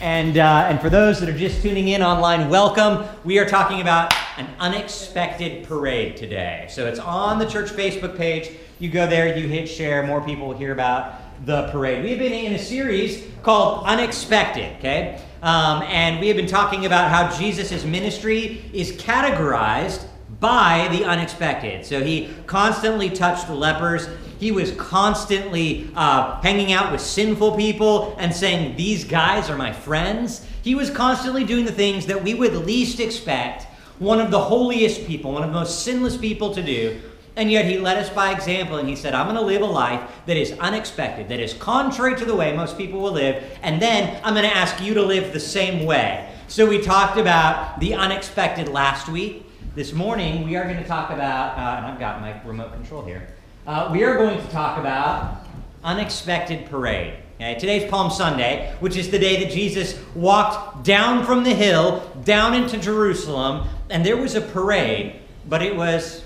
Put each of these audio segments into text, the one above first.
And, uh, and for those that are just tuning in online, welcome. We are talking about an unexpected parade today. So it's on the church Facebook page. You go there, you hit share, more people will hear about the parade. We've been in a series called Unexpected, okay? Um, and we have been talking about how Jesus' ministry is categorized by the unexpected. So he constantly touched the lepers. He was constantly uh, hanging out with sinful people and saying, These guys are my friends. He was constantly doing the things that we would least expect one of the holiest people, one of the most sinless people to do. And yet he led us by example and he said, I'm going to live a life that is unexpected, that is contrary to the way most people will live. And then I'm going to ask you to live the same way. So we talked about the unexpected last week. This morning, we are going to talk about, uh, and I've got my remote control here. Uh, we are going to talk about unexpected parade. Okay, today's Palm Sunday, which is the day that Jesus walked down from the hill down into Jerusalem, and there was a parade, but it was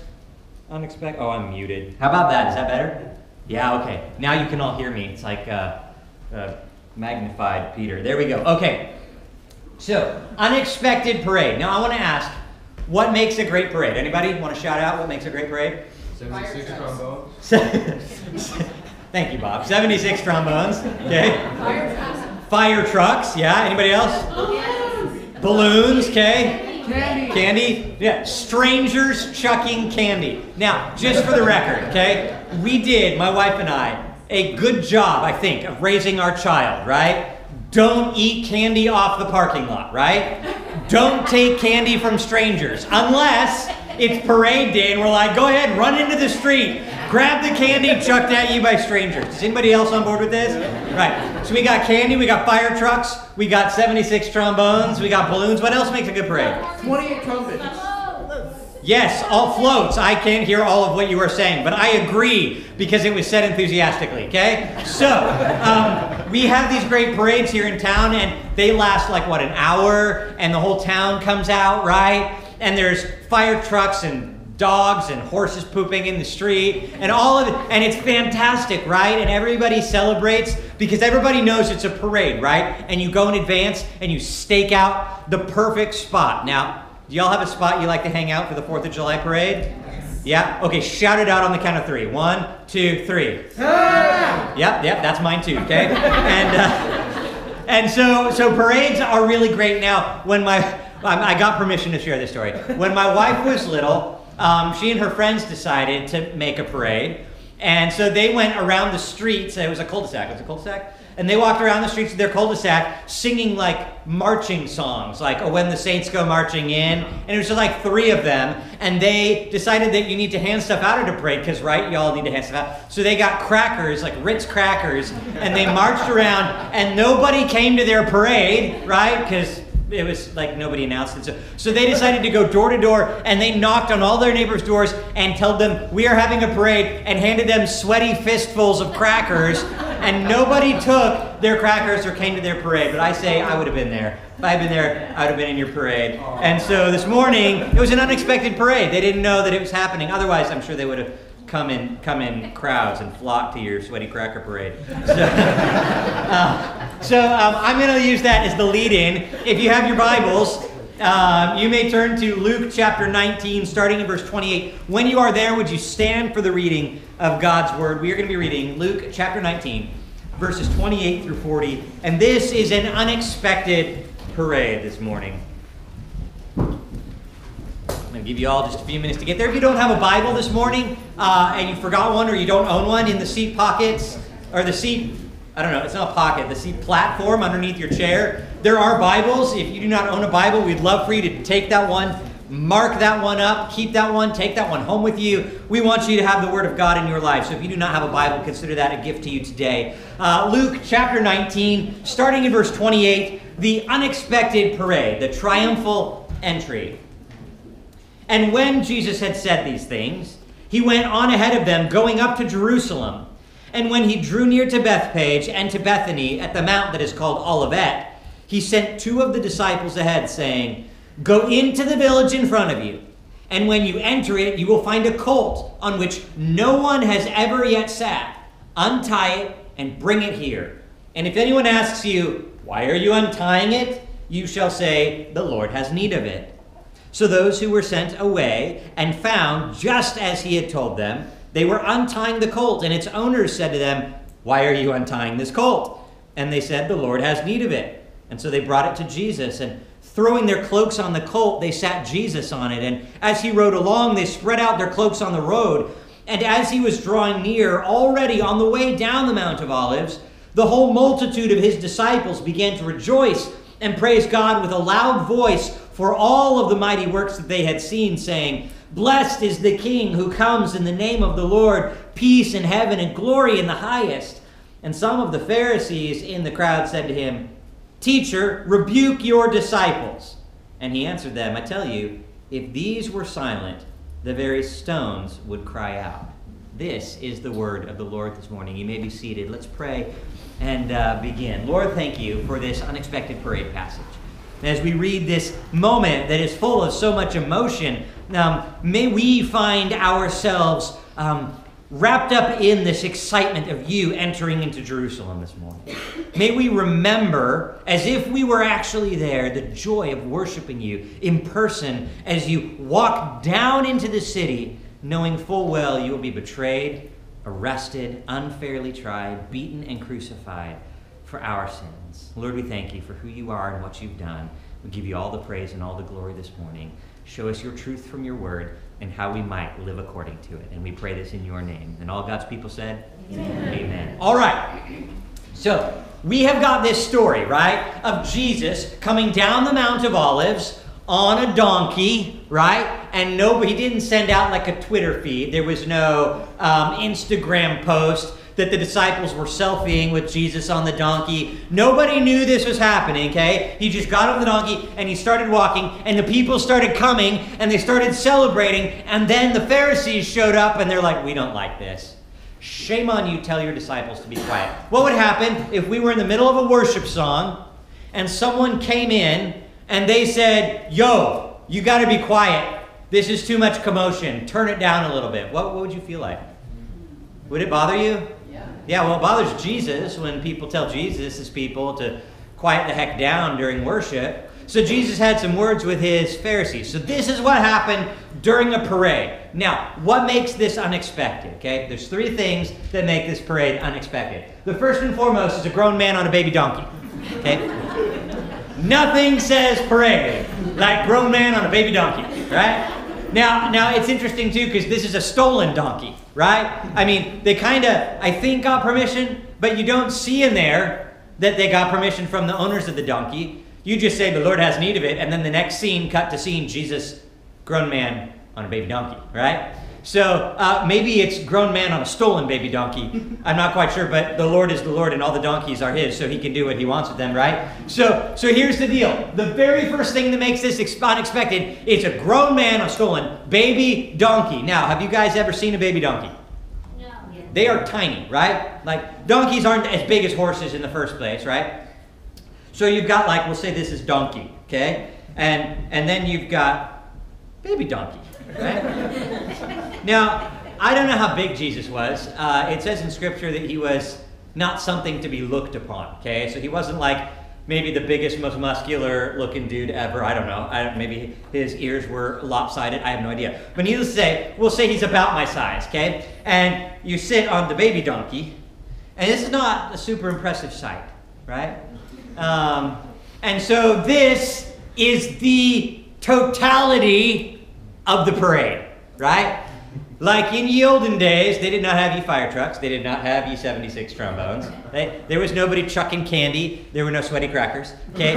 unexpected. Oh, I'm muted. How about that? Is that better? Yeah, okay. Now you can all hear me. It's like uh, uh, magnified Peter. There we go. Okay. So, unexpected parade. Now I want to ask, what makes a great parade? Anybody want to shout out what makes a great parade? 76 trombones. Thank you, Bob. 76 trombones. Okay. Fire trucks. Fire trucks. Yeah. Anybody else? Balloons. Balloons. Okay. Candy. Candy. Yeah. Strangers chucking candy. Now, just for the record, okay, we did, my wife and I, a good job, I think, of raising our child, right? Don't eat candy off the parking lot, right? Don't take candy from strangers unless it's parade day and we're like, go ahead, run into the street, grab the candy chucked at you by strangers. Is anybody else on board with this? Right. So we got candy, we got fire trucks, we got 76 trombones, we got balloons. What else makes a good parade? 28 trumpets. Yes, all floats. I can't hear all of what you are saying, but I agree because it was said enthusiastically, okay? So, um, we have these great parades here in town, and they last like, what, an hour, and the whole town comes out, right? And there's fire trucks and dogs and horses pooping in the street, and all of it, and it's fantastic, right? And everybody celebrates because everybody knows it's a parade, right? And you go in advance and you stake out the perfect spot. Now, do y'all have a spot you like to hang out for the 4th of July parade? Yeah? Okay, shout it out on the count of three. One, two, three. Yep, yep, that's mine too, okay? And, uh, and so, so parades are really great now. When my, I got permission to share this story. When my wife was little, um, she and her friends decided to make a parade. And so they went around the streets. It was a cul-de-sac. It was a cul-de-sac? And they walked around the streets of their cul-de-sac singing like marching songs, like "Oh, when the saints go marching in," and it was just like three of them. And they decided that you need to hand stuff out at a parade, because right, y'all need to hand stuff out. So they got crackers, like Ritz crackers, and they marched around, and nobody came to their parade, right? Because it was like nobody announced it. So, so they decided to go door to door and they knocked on all their neighbors' doors and told them, We are having a parade, and handed them sweaty fistfuls of crackers. And nobody took their crackers or came to their parade. But I say, I would have been there. If I had been there, I would have been in your parade. And so this morning, it was an unexpected parade. They didn't know that it was happening. Otherwise, I'm sure they would have come in come in crowds and flocked to your sweaty cracker parade. So, uh, so um, I'm going to use that as the lead-in. If you have your Bibles, um, you may turn to Luke chapter 19, starting in verse 28. When you are there, would you stand for the reading of God's word? We are going to be reading Luke chapter 19, verses 28 through 40, and this is an unexpected parade this morning. I'm going to give you all just a few minutes to get there. If you don't have a Bible this morning uh, and you forgot one or you don't own one in the seat pockets or the seat, I don't know, it's not a pocket, the seat platform underneath your chair, there are Bibles. If you do not own a Bible, we'd love for you to take that one, mark that one up, keep that one, take that one home with you. We want you to have the Word of God in your life. So if you do not have a Bible, consider that a gift to you today. Uh, Luke chapter 19, starting in verse 28. the unexpected parade, the triumphal entry. And when Jesus had said these things, he went on ahead of them, going up to Jerusalem. And when he drew near to Bethphage and to Bethany at the mount that is called Olivet, he sent two of the disciples ahead, saying, Go into the village in front of you, and when you enter it, you will find a colt on which no one has ever yet sat. Untie it and bring it here. And if anyone asks you, Why are you untying it? you shall say, The Lord has need of it. So those who were sent away and found just as he had told them, they were untying the colt, and its owners said to them, Why are you untying this colt? And they said, The Lord has need of it. And so they brought it to Jesus, and throwing their cloaks on the colt, they sat Jesus on it. And as he rode along, they spread out their cloaks on the road. And as he was drawing near, already on the way down the Mount of Olives, the whole multitude of his disciples began to rejoice and praise God with a loud voice for all of the mighty works that they had seen, saying, Blessed is the King who comes in the name of the Lord, peace in heaven and glory in the highest. And some of the Pharisees in the crowd said to him, Teacher, rebuke your disciples. And he answered them, I tell you, if these were silent, the very stones would cry out. This is the word of the Lord this morning. You may be seated. Let's pray and uh, begin. Lord, thank you for this unexpected parade passage. As we read this moment that is full of so much emotion, um, may we find ourselves um, wrapped up in this excitement of you entering into Jerusalem this morning. May we remember, as if we were actually there, the joy of worshiping you in person as you walk down into the city, knowing full well you will be betrayed, arrested, unfairly tried, beaten, and crucified for our sins. Lord, we thank you for who you are and what you've done. We give you all the praise and all the glory this morning. Show us your truth from your word and how we might live according to it. And we pray this in your name. And all God's people said, Amen. Amen. All right. So we have got this story, right, of Jesus coming down the Mount of Olives on a donkey, right? And nobody, he didn't send out like a Twitter feed. There was no um, Instagram post that the disciples were selfieing with Jesus on the donkey. Nobody knew this was happening, okay? He just got on the donkey and he started walking, and the people started coming and they started celebrating. And then the Pharisees showed up and they're like, We don't like this. Shame on you, tell your disciples to be quiet. What would happen if we were in the middle of a worship song and someone came in and they said, Yo, you got to be quiet. This is too much commotion. Turn it down a little bit. What, what would you feel like? Would it bother you? Yeah, well, it bothers Jesus when people tell Jesus' people to quiet the heck down during worship. So Jesus had some words with his Pharisees. So this is what happened during a parade. Now, what makes this unexpected? Okay, there's three things that make this parade unexpected. The first and foremost is a grown man on a baby donkey. Okay, nothing says parade like grown man on a baby donkey, right? Now, now it's interesting too because this is a stolen donkey, right? I mean, they kind of, I think, got permission, but you don't see in there that they got permission from the owners of the donkey. You just say the Lord has need of it, and then the next scene, cut to scene, Jesus, grown man on a baby donkey, right? So uh, maybe it's grown man on a stolen baby donkey. I'm not quite sure, but the Lord is the Lord, and all the donkeys are His, so He can do what He wants with them, right? So, so here's the deal: the very first thing that makes this unexpected, it's a grown man on a stolen baby donkey. Now, have you guys ever seen a baby donkey? No. They are tiny, right? Like donkeys aren't as big as horses in the first place, right? So you've got like we'll say this is donkey, okay, and and then you've got baby donkey, right? now I don't know how big Jesus was. Uh, it says in Scripture that he was not something to be looked upon. Okay, so he wasn't like maybe the biggest, most muscular looking dude ever. I don't know. I, maybe his ears were lopsided. I have no idea. But needless to say, we'll say he's about my size. Okay, and you sit on the baby donkey, and this is not a super impressive sight, right? Um, and so this is the totality of the parade, right? Like in ye olden days, they did not have ye fire trucks. They did not have ye 76 trombones. They, there was nobody chucking candy. There were no sweaty crackers. Okay?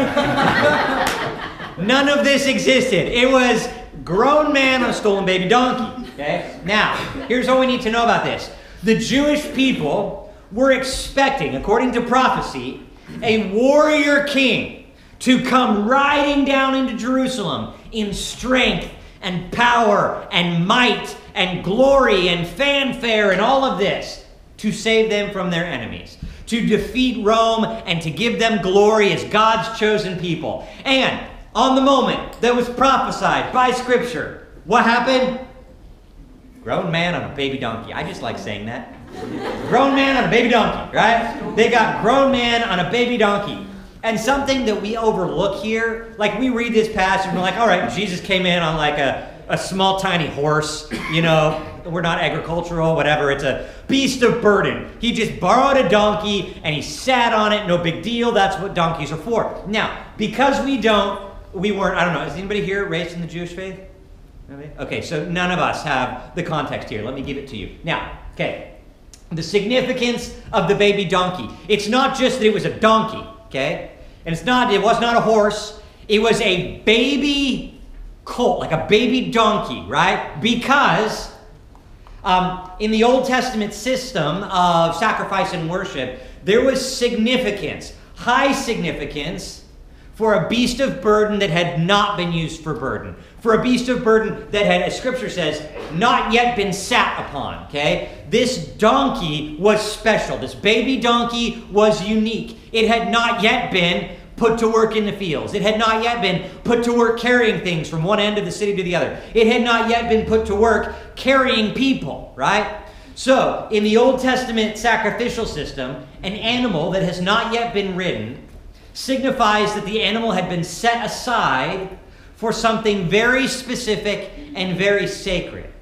None of this existed. It was grown man on a stolen baby donkey. Okay? Now, here's all we need to know about this. The Jewish people were expecting, according to prophecy, a warrior king to come riding down into Jerusalem in strength and power and might and glory and fanfare and all of this to save them from their enemies, to defeat Rome and to give them glory as God's chosen people. And on the moment that was prophesied by Scripture, what happened? Grown man on a baby donkey. I just like saying that. grown man on a baby donkey, right? They got grown man on a baby donkey. And something that we overlook here, like we read this passage and we're like, all right, Jesus came in on like a, a small, tiny horse, you know, we're not agricultural, whatever. It's a beast of burden. He just borrowed a donkey and he sat on it, no big deal. That's what donkeys are for. Now, because we don't, we weren't, I don't know, is anybody here raised in the Jewish faith? Okay, so none of us have the context here. Let me give it to you. Now, okay, the significance of the baby donkey. It's not just that it was a donkey, okay? And it's not, it was not a horse. It was a baby colt, like a baby donkey, right? Because um, in the Old Testament system of sacrifice and worship, there was significance, high significance, for a beast of burden that had not been used for burden for a beast of burden that had, as scripture says, not yet been sat upon. Okay? This donkey was special. This baby donkey was unique. It had not yet been put to work in the fields. It had not yet been put to work carrying things from one end of the city to the other. It had not yet been put to work carrying people, right? So, in the Old Testament sacrificial system, an animal that has not yet been ridden signifies that the animal had been set aside for something very specific and very sacred.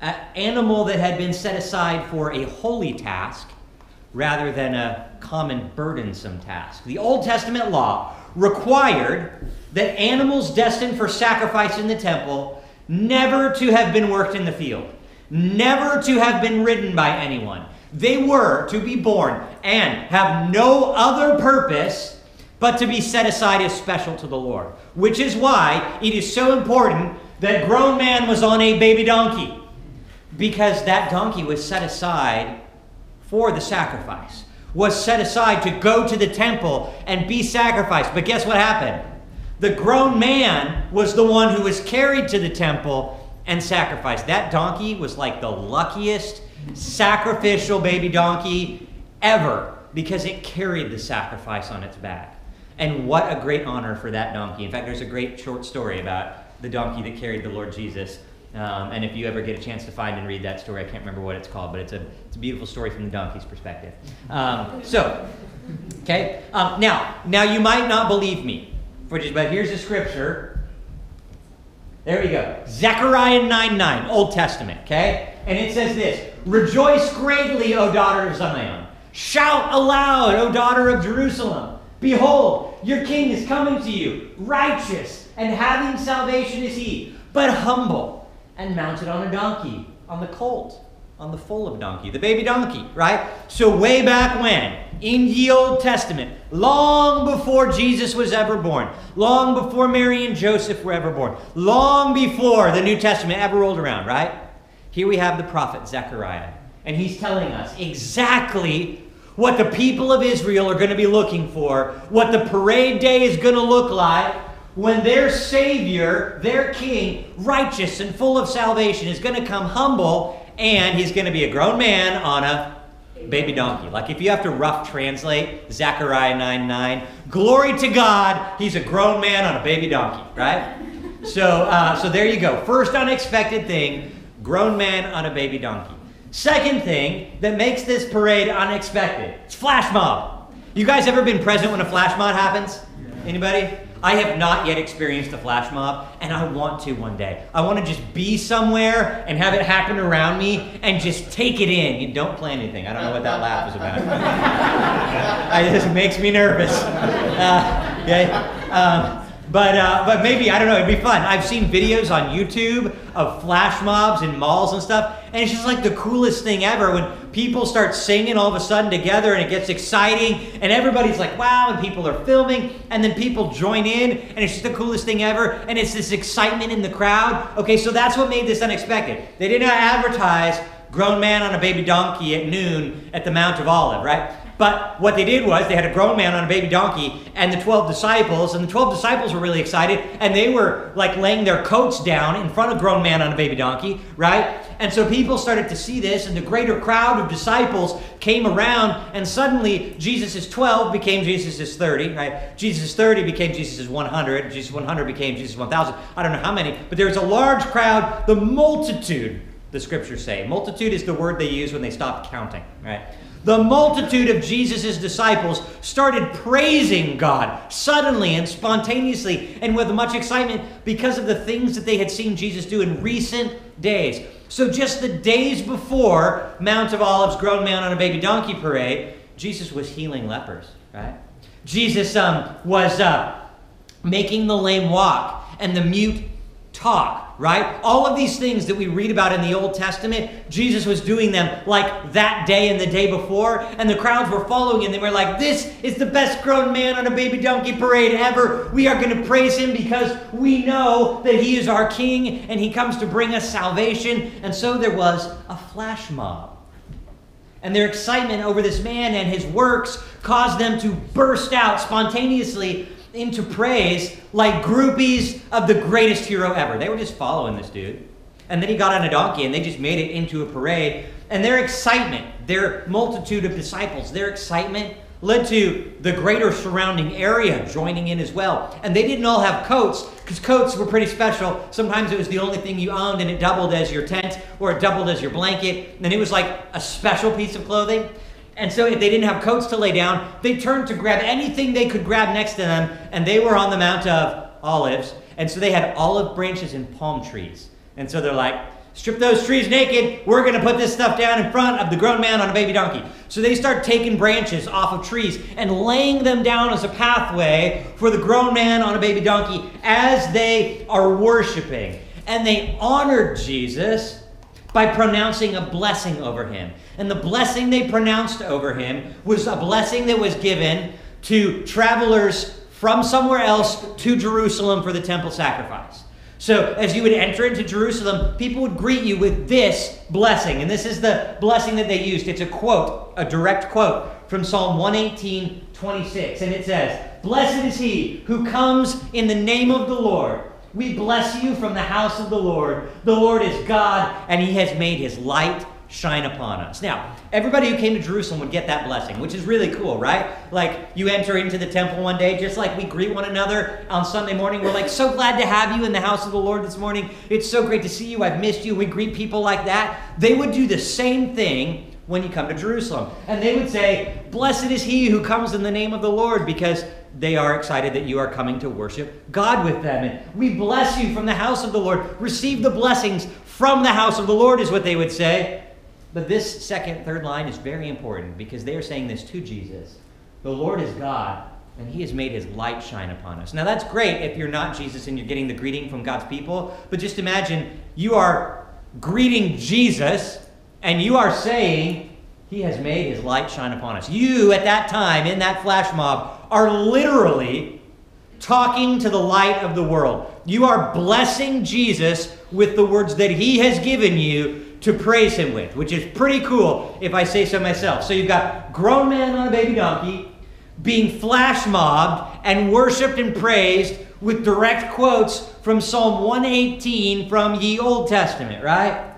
An animal that had been set aside for a holy task rather than a common burdensome task. The Old Testament law required that animals destined for sacrifice in the temple never to have been worked in the field, never to have been ridden by anyone. They were to be born and have no other purpose but to be set aside as special to the Lord. Which is why it is so important that grown man was on a baby donkey. Because that donkey was set aside for the sacrifice, was set aside to go to the temple and be sacrificed. But guess what happened? The grown man was the one who was carried to the temple and sacrificed. That donkey was like the luckiest sacrificial baby donkey ever because it carried the sacrifice on its back. And what a great honor for that donkey. In fact, there's a great short story about the donkey that carried the Lord Jesus. Um, and if you ever get a chance to find and read that story, I can't remember what it's called, but it's a, it's a beautiful story from the donkey's perspective. Um, so, okay. Um, now, now you might not believe me, but here's a scripture. There we go. Zechariah 9 9, Old Testament, okay? And it says this Rejoice greatly, O daughter of Zion. Shout aloud, O daughter of Jerusalem. Behold, your king is coming to you, righteous and having salvation is he, but humble and mounted on a donkey, on the colt, on the foal of donkey, the baby donkey, right? So, way back when, in the Old Testament, long before Jesus was ever born, long before Mary and Joseph were ever born, long before the New Testament ever rolled around, right? Here we have the prophet Zechariah, and he's telling us exactly what the people of Israel are going to be looking for, what the parade day is going to look like when their Savior, their King, righteous and full of salvation, is going to come humble and he's going to be a grown man on a baby donkey. Like if you have to rough translate Zechariah 9 9, glory to God, he's a grown man on a baby donkey, right? So, uh, so there you go. First unexpected thing grown man on a baby donkey. Second thing that makes this parade unexpected, it's flash mob. You guys ever been present when a flash mob happens? Anybody? I have not yet experienced a flash mob, and I want to one day. I want to just be somewhere and have it happen around me and just take it in. You don't play anything. I don't know what that laugh was about. it just makes me nervous. Uh, okay. Um, but, uh, but maybe, I don't know, it'd be fun. I've seen videos on YouTube of flash mobs in malls and stuff, and it's just like the coolest thing ever when people start singing all of a sudden together and it gets exciting, and everybody's like, wow, and people are filming, and then people join in, and it's just the coolest thing ever, and it's this excitement in the crowd. Okay, so that's what made this unexpected. They did not advertise grown man on a baby donkey at noon at the Mount of Olive, right? But what they did was they had a grown man on a baby donkey and the 12 disciples, and the 12 disciples were really excited, and they were like laying their coats down in front of grown man on a baby donkey, right? And so people started to see this, and the greater crowd of disciples came around, and suddenly Jesus' 12 became Jesus' 30, right? Jesus' 30 became Jesus' 100, Jesus' 100 became Jesus' 1000. I don't know how many, but there was a large crowd, the multitude, the scriptures say. Multitude is the word they use when they stop counting, right? The multitude of Jesus' disciples started praising God suddenly and spontaneously and with much excitement because of the things that they had seen Jesus do in recent days. So, just the days before Mount of Olives, grown man on a baby donkey parade, Jesus was healing lepers, right? Jesus um, was uh, making the lame walk and the mute talk, right? All of these things that we read about in the Old Testament, Jesus was doing them like that day and the day before, and the crowds were following and they were like, This is the best grown man on a baby donkey parade ever. We are going to praise him because we know that he is our king and he comes to bring us salvation. And so there was a flash mob. And their excitement over this man and his works caused them to burst out spontaneously into praise like groupies of the greatest hero ever. They were just following this dude. And then he got on a donkey and they just made it into a parade. And their excitement, their multitude of disciples, their excitement led to the greater surrounding area joining in as well. And they didn't all have coats because coats were pretty special. Sometimes it was the only thing you owned and it doubled as your tent or it doubled as your blanket. And it was like a special piece of clothing. And so, if they didn't have coats to lay down, they turned to grab anything they could grab next to them, and they were on the Mount of Olives. And so, they had olive branches and palm trees. And so, they're like, strip those trees naked. We're going to put this stuff down in front of the grown man on a baby donkey. So, they start taking branches off of trees and laying them down as a pathway for the grown man on a baby donkey as they are worshiping. And they honored Jesus by pronouncing a blessing over him. And the blessing they pronounced over him was a blessing that was given to travelers from somewhere else to Jerusalem for the temple sacrifice. So, as you would enter into Jerusalem, people would greet you with this blessing. And this is the blessing that they used. It's a quote, a direct quote from Psalm 118, 26. And it says, Blessed is he who comes in the name of the Lord. We bless you from the house of the Lord. The Lord is God, and he has made his light shine upon us. Now, everybody who came to Jerusalem would get that blessing, which is really cool, right? Like you enter into the temple one day, just like we greet one another on Sunday morning. We're like, so glad to have you in the house of the Lord this morning. It's so great to see you. I've missed you. We greet people like that. They would do the same thing when you come to Jerusalem. And they would say, Blessed is he who comes in the name of the Lord, because they are excited that you are coming to worship God with them. And we bless you from the house of the Lord. Receive the blessings from the house of the Lord, is what they would say. But this second, third line is very important because they are saying this to Jesus The Lord is God, and he has made his light shine upon us. Now, that's great if you're not Jesus and you're getting the greeting from God's people, but just imagine you are greeting Jesus and you are saying, He has made his light shine upon us. You, at that time, in that flash mob, are literally talking to the light of the world. You are blessing Jesus with the words that he has given you to praise him with, which is pretty cool if I say so myself. So you've got grown man on a baby donkey being flash mobbed and worshiped and praised with direct quotes from Psalm 118 from ye Old Testament, right?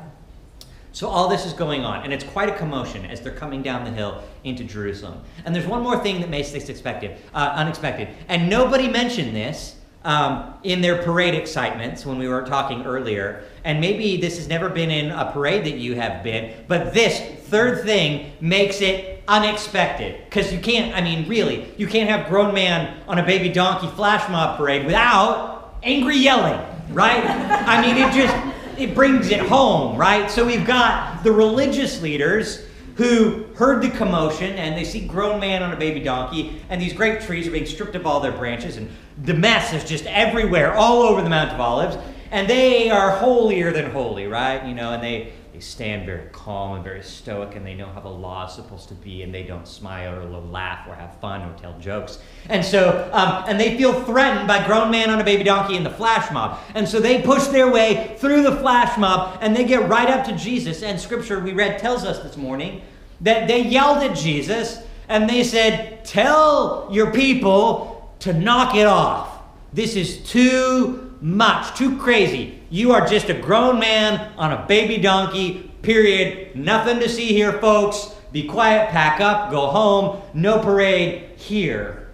So all this is going on, and it's quite a commotion as they're coming down the hill into Jerusalem. And there's one more thing that makes this expected, uh, unexpected, and nobody mentioned this um, in their parade excitements when we were talking earlier. And maybe this has never been in a parade that you have been, but this third thing makes it unexpected. Because you can't, I mean, really, you can't have grown man on a baby donkey flash mob parade without angry yelling, right? I mean, it just, it brings it home, right? So we've got the religious leaders who heard the commotion and they see grown man on a baby donkey and these grape trees are being stripped of all their branches and the mess is just everywhere all over the mount of olives and they are holier than holy right you know and they they stand very calm and very stoic and they know how the law is supposed to be and they don't smile or laugh or have fun or tell jokes. And so um, and they feel threatened by grown man on a baby donkey in the flash mob. And so they push their way through the flash mob and they get right up to jesus. And scripture we read tells us this morning that they yelled at jesus and they said, Tell your people to knock it off. This is too much, too crazy. You are just a grown man on a baby donkey, period. Nothing to see here, folks. Be quiet, pack up, go home. No parade here.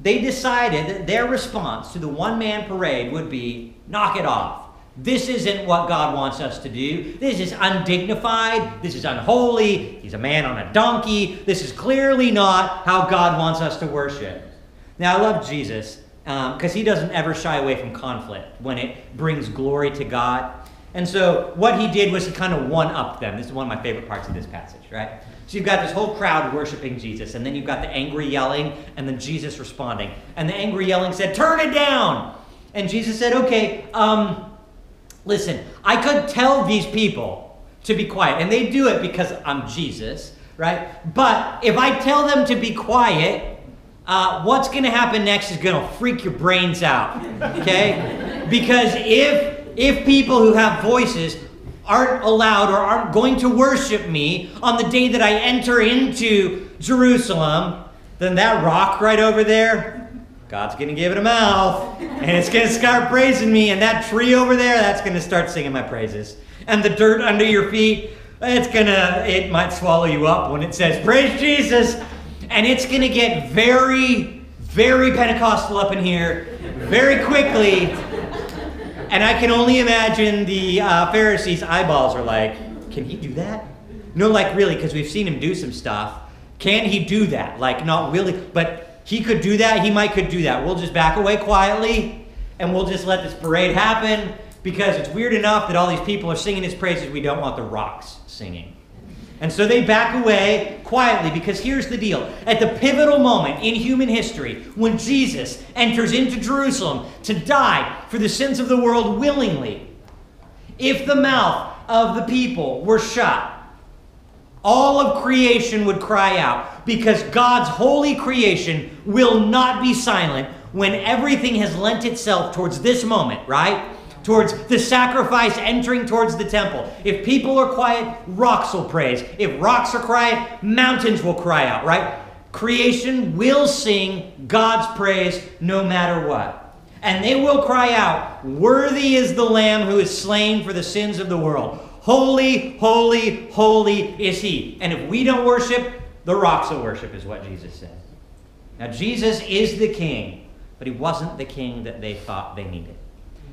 They decided that their response to the one man parade would be knock it off. This isn't what God wants us to do. This is undignified. This is unholy. He's a man on a donkey. This is clearly not how God wants us to worship. Now, I love Jesus because um, he doesn't ever shy away from conflict when it brings glory to God. And so, what he did was he kind of one upped them. This is one of my favorite parts of this passage, right? So, you've got this whole crowd worshiping Jesus, and then you've got the angry yelling, and then Jesus responding. And the angry yelling said, Turn it down! And Jesus said, Okay, um, Listen, I could tell these people to be quiet, and they do it because I'm Jesus, right? But if I tell them to be quiet, uh, what's going to happen next is going to freak your brains out, okay? because if if people who have voices aren't allowed or aren't going to worship me on the day that I enter into Jerusalem, then that rock right over there, God's going to give it a mouth, and it's going to start praising me. And that tree over there, that's going to start singing my praises. And the dirt under your feet, it's going to, it might swallow you up when it says, Praise Jesus. And it's going to get very, very Pentecostal up in here very quickly. And I can only imagine the uh, Pharisees' eyeballs are like, Can he do that? No, like really, because we've seen him do some stuff. Can he do that? Like, not really, but he could do that. He might could do that. We'll just back away quietly and we'll just let this parade happen because it's weird enough that all these people are singing his praises. We don't want the rocks singing. And so they back away quietly because here's the deal. At the pivotal moment in human history, when Jesus enters into Jerusalem to die for the sins of the world willingly, if the mouth of the people were shut, all of creation would cry out because God's holy creation will not be silent when everything has lent itself towards this moment, right? Towards the sacrifice entering towards the temple. If people are quiet, rocks will praise. If rocks are quiet, mountains will cry out, right? Creation will sing God's praise no matter what. And they will cry out, Worthy is the Lamb who is slain for the sins of the world. Holy, holy, holy is he. And if we don't worship, the rocks will worship, is what Jesus said. Now, Jesus is the king, but he wasn't the king that they thought they needed.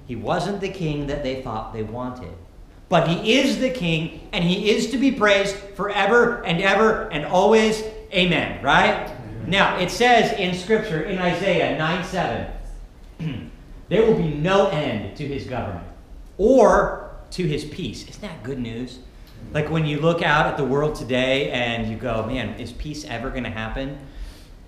He wasn't the king that they thought they wanted. But he is the king, and he is to be praised forever and ever and always. Amen. Right? Amen. Now, it says in Scripture, in Isaiah 9 7, there will be no end to his government or to his peace. Isn't that good news? Like when you look out at the world today and you go, man, is peace ever going to happen?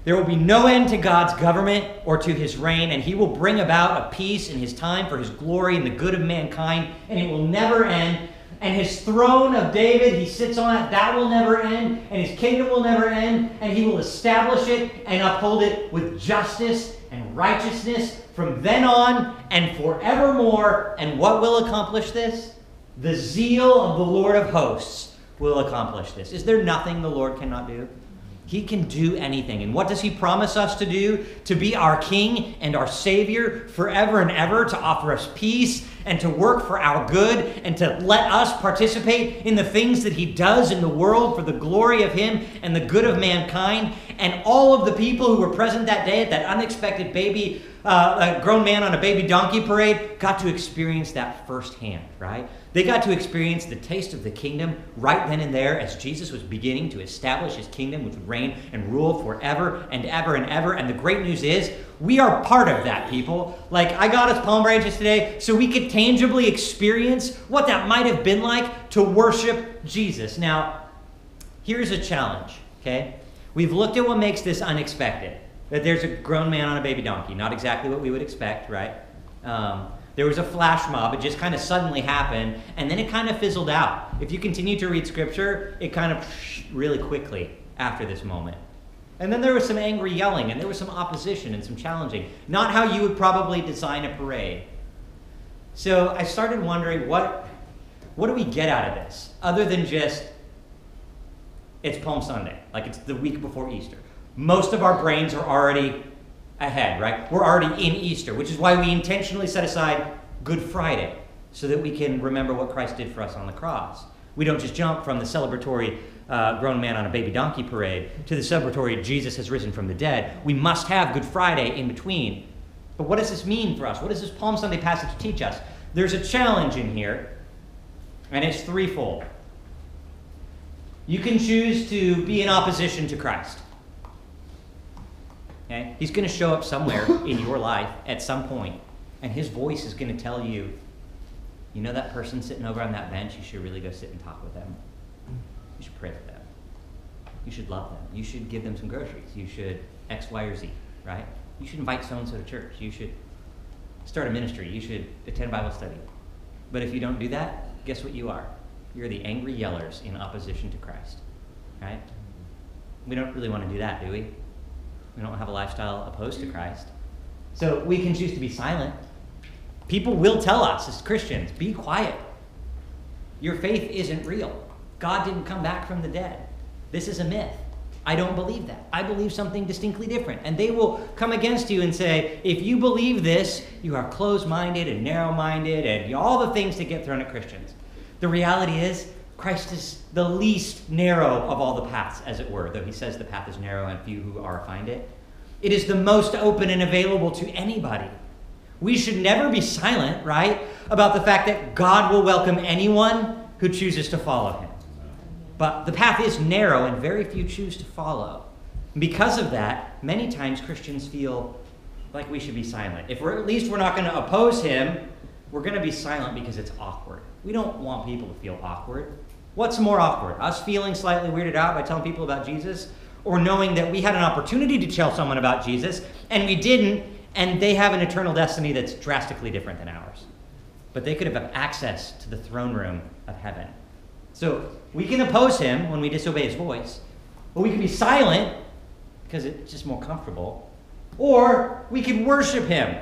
There will be no end to God's government or to his reign, and he will bring about a peace in his time for his glory and the good of mankind, and it will never end. And his throne of David, he sits on it, that will never end, and his kingdom will never end, and he will establish it and uphold it with justice and righteousness from then on and forevermore. And what will accomplish this? The zeal of the Lord of hosts will accomplish this. Is there nothing the Lord cannot do? He can do anything. And what does he promise us to do? To be our King and our Savior forever and ever, to offer us peace and to work for our good and to let us participate in the things that he does in the world for the glory of him and the good of mankind. And all of the people who were present that day at that unexpected baby, uh, a grown man on a baby donkey parade, got to experience that firsthand, right? They got to experience the taste of the kingdom right then and there as Jesus was beginning to establish his kingdom, which would reign and rule forever and ever and ever. And the great news is, we are part of that, people. Like, I got us palm branches today so we could tangibly experience what that might have been like to worship Jesus. Now, here's a challenge, okay? We've looked at what makes this unexpected that there's a grown man on a baby donkey. Not exactly what we would expect, right? Um, there was a flash mob. It just kind of suddenly happened, and then it kind of fizzled out. If you continue to read scripture, it kind of really quickly after this moment. And then there was some angry yelling, and there was some opposition and some challenging. Not how you would probably design a parade. So I started wondering what, what do we get out of this, other than just it's Palm Sunday, like it's the week before Easter. Most of our brains are already ahead, right? We're already in Easter, which is why we intentionally set aside Good Friday so that we can remember what Christ did for us on the cross. We don't just jump from the celebratory uh, grown man on a baby donkey parade to the celebratory Jesus has risen from the dead. We must have Good Friday in between. But what does this mean for us? What does this Palm Sunday passage teach us? There's a challenge in here, and it's threefold. You can choose to be in opposition to Christ. Okay? He's going to show up somewhere in your life at some point, and his voice is going to tell you, you know that person sitting over on that bench? You should really go sit and talk with them. You should pray for them. You should love them. You should give them some groceries. You should X, Y, or Z, right? You should invite so and so to church. You should start a ministry. You should attend Bible study. But if you don't do that, guess what you are? You're the angry yellers in opposition to Christ, right? We don't really want to do that, do we? We don't have a lifestyle opposed to Christ. So we can choose to be silent. People will tell us as Christians, be quiet. Your faith isn't real. God didn't come back from the dead. This is a myth. I don't believe that. I believe something distinctly different. And they will come against you and say, if you believe this, you are closed minded and narrow minded and all the things that get thrown at Christians. The reality is, Christ is the least narrow of all the paths, as it were, though he says the path is narrow and few who are find it. It is the most open and available to anybody. We should never be silent, right, about the fact that God will welcome anyone who chooses to follow him. But the path is narrow and very few choose to follow. Because of that, many times Christians feel like we should be silent. If we're at least we're not going to oppose him, we're going to be silent because it's awkward. We don't want people to feel awkward. What's more awkward? Us feeling slightly weirded out by telling people about Jesus or knowing that we had an opportunity to tell someone about Jesus and we didn't and they have an eternal destiny that's drastically different than ours. But they could have access to the throne room of heaven. So we can oppose him when we disobey his voice, or we can be silent because it's just more comfortable, or we can worship him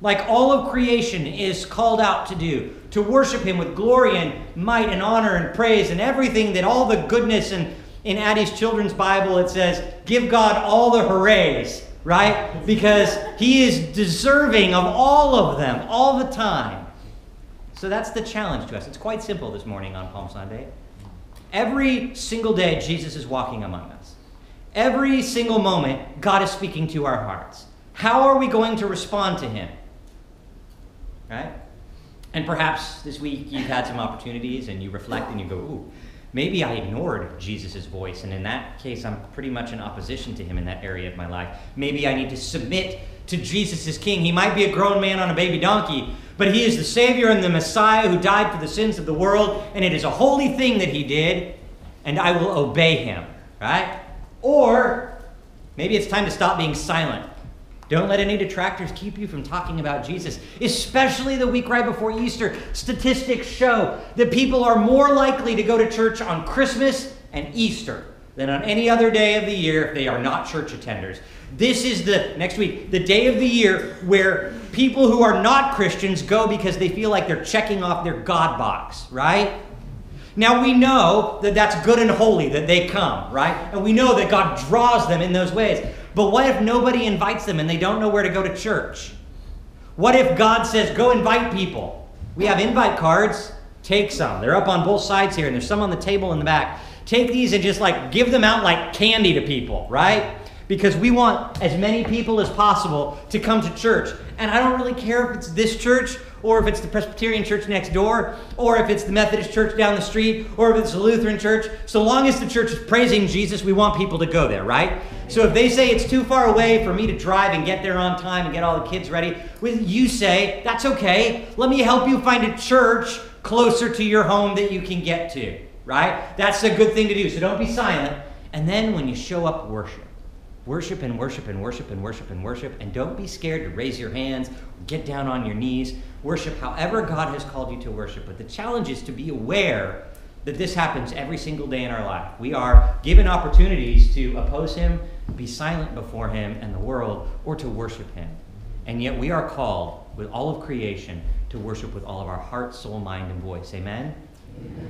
like all of creation is called out to do to worship him with glory and might and honor and praise and everything that all the goodness and in Addie's children's Bible it says, give God all the hoorays, right? Because he is deserving of all of them all the time. So that's the challenge to us. It's quite simple this morning on Palm Sunday. Every single day, Jesus is walking among us. Every single moment, God is speaking to our hearts. How are we going to respond to him? Right? And perhaps this week you've had some opportunities and you reflect and you go, ooh, maybe I ignored Jesus' voice. And in that case, I'm pretty much in opposition to him in that area of my life. Maybe I need to submit to Jesus as king. He might be a grown man on a baby donkey, but he is the Savior and the Messiah who died for the sins of the world, and it is a holy thing that he did, and I will obey him, right? Or maybe it's time to stop being silent. Don't let any detractors keep you from talking about Jesus, especially the week right before Easter. Statistics show that people are more likely to go to church on Christmas and Easter than on any other day of the year if they are not church attenders. This is the next week, the day of the year where people who are not Christians go because they feel like they're checking off their God box, right? Now we know that that's good and holy that they come, right? And we know that God draws them in those ways. But what if nobody invites them and they don't know where to go to church? What if God says, go invite people? We have invite cards. Take some. They're up on both sides here, and there's some on the table in the back. Take these and just like give them out like candy to people, right? Because we want as many people as possible to come to church. And I don't really care if it's this church or if it's the Presbyterian church next door, or if it's the Methodist church down the street, or if it's the Lutheran church. So long as the church is praising Jesus, we want people to go there, right? So if they say it's too far away for me to drive and get there on time and get all the kids ready, you say, that's okay. Let me help you find a church closer to your home that you can get to, right? That's a good thing to do. So don't be silent. And then when you show up, worship. Worship and worship and worship and worship and worship. And don't be scared to raise your hands, get down on your knees. Worship however God has called you to worship. But the challenge is to be aware that this happens every single day in our life. We are given opportunities to oppose Him, be silent before Him and the world, or to worship Him. And yet we are called with all of creation to worship with all of our heart, soul, mind, and voice. Amen?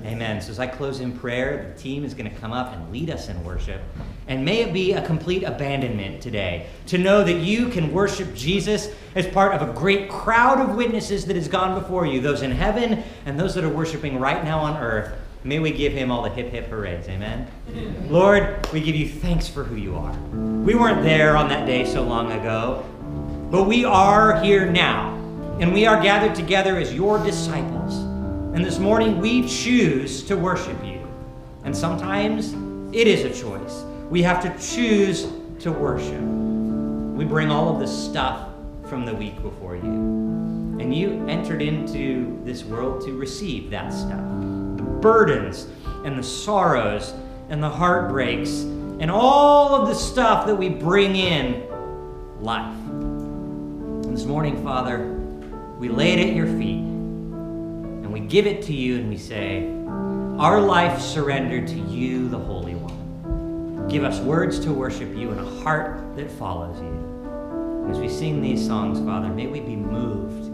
Amen. So as I close in prayer, the team is going to come up and lead us in worship. And may it be a complete abandonment today to know that you can worship Jesus as part of a great crowd of witnesses that has gone before you, those in heaven and those that are worshiping right now on earth. May we give him all the hip hip hoorays. Amen. Lord, we give you thanks for who you are. We weren't there on that day so long ago, but we are here now. And we are gathered together as your disciples. And this morning we choose to worship you. And sometimes it is a choice. We have to choose to worship. We bring all of the stuff from the week before you. And you entered into this world to receive that stuff the burdens and the sorrows and the heartbreaks and all of the stuff that we bring in life. And this morning, Father, we lay it at your feet we give it to you and we say, Our life surrendered to you, the Holy One. Give us words to worship you and a heart that follows you. As we sing these songs, Father, may we be moved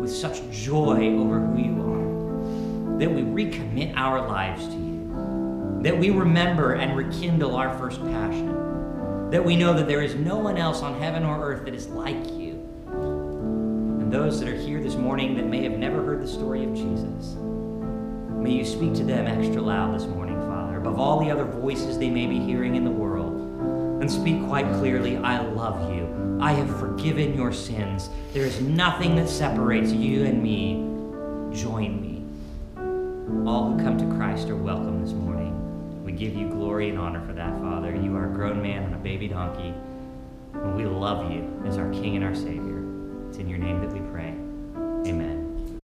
with such joy over who you are that we recommit our lives to you, that we remember and rekindle our first passion, that we know that there is no one else on heaven or earth that is like you those that are here this morning that may have never heard the story of Jesus. May you speak to them extra loud this morning, Father, above all the other voices they may be hearing in the world. And speak quite clearly I love you. I have forgiven your sins. There is nothing that separates you and me. Join me. All who come to Christ are welcome this morning. We give you glory and honor for that, Father. You are a grown man and a baby donkey. And we love you as our King and our Savior. It's in your name that we.